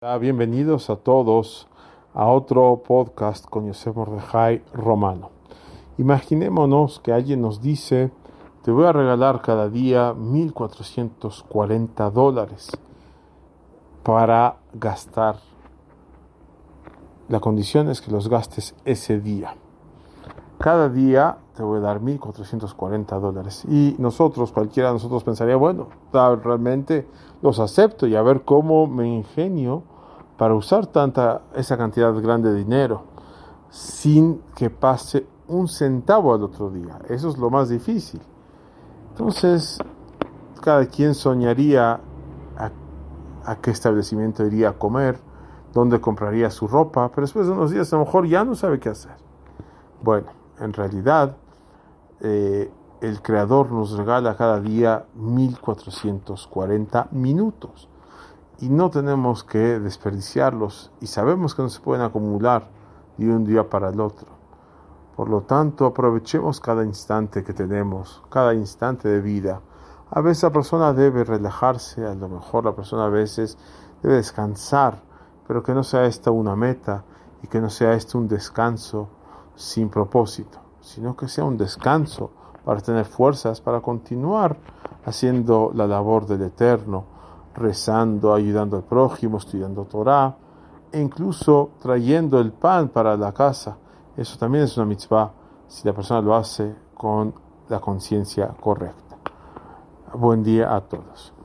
Bienvenidos a todos a otro podcast con Yosef Mordejai Romano. Imaginémonos que alguien nos dice, te voy a regalar cada día 1.440 dólares para gastar. La condición es que los gastes ese día. Cada día te voy a dar 1.440 dólares. Y nosotros, cualquiera de nosotros pensaría, bueno, realmente los acepto y a ver cómo me ingenio para usar tanta, esa cantidad grande de dinero sin que pase un centavo al otro día. Eso es lo más difícil. Entonces, cada quien soñaría a, a qué establecimiento iría a comer, dónde compraría su ropa, pero después de unos días a lo mejor ya no sabe qué hacer. Bueno, en realidad, eh, el Creador nos regala cada día 1440 minutos y no tenemos que desperdiciarlos y sabemos que no se pueden acumular de un día para el otro. Por lo tanto, aprovechemos cada instante que tenemos, cada instante de vida. A veces la persona debe relajarse, a lo mejor la persona a veces debe descansar, pero que no sea esta una meta y que no sea esto un descanso sin propósito, sino que sea un descanso para tener fuerzas para continuar haciendo la labor del Eterno, rezando, ayudando al prójimo, estudiando Torah, e incluso trayendo el pan para la casa. Eso también es una mitzvah si la persona lo hace con la conciencia correcta. Buen día a todos.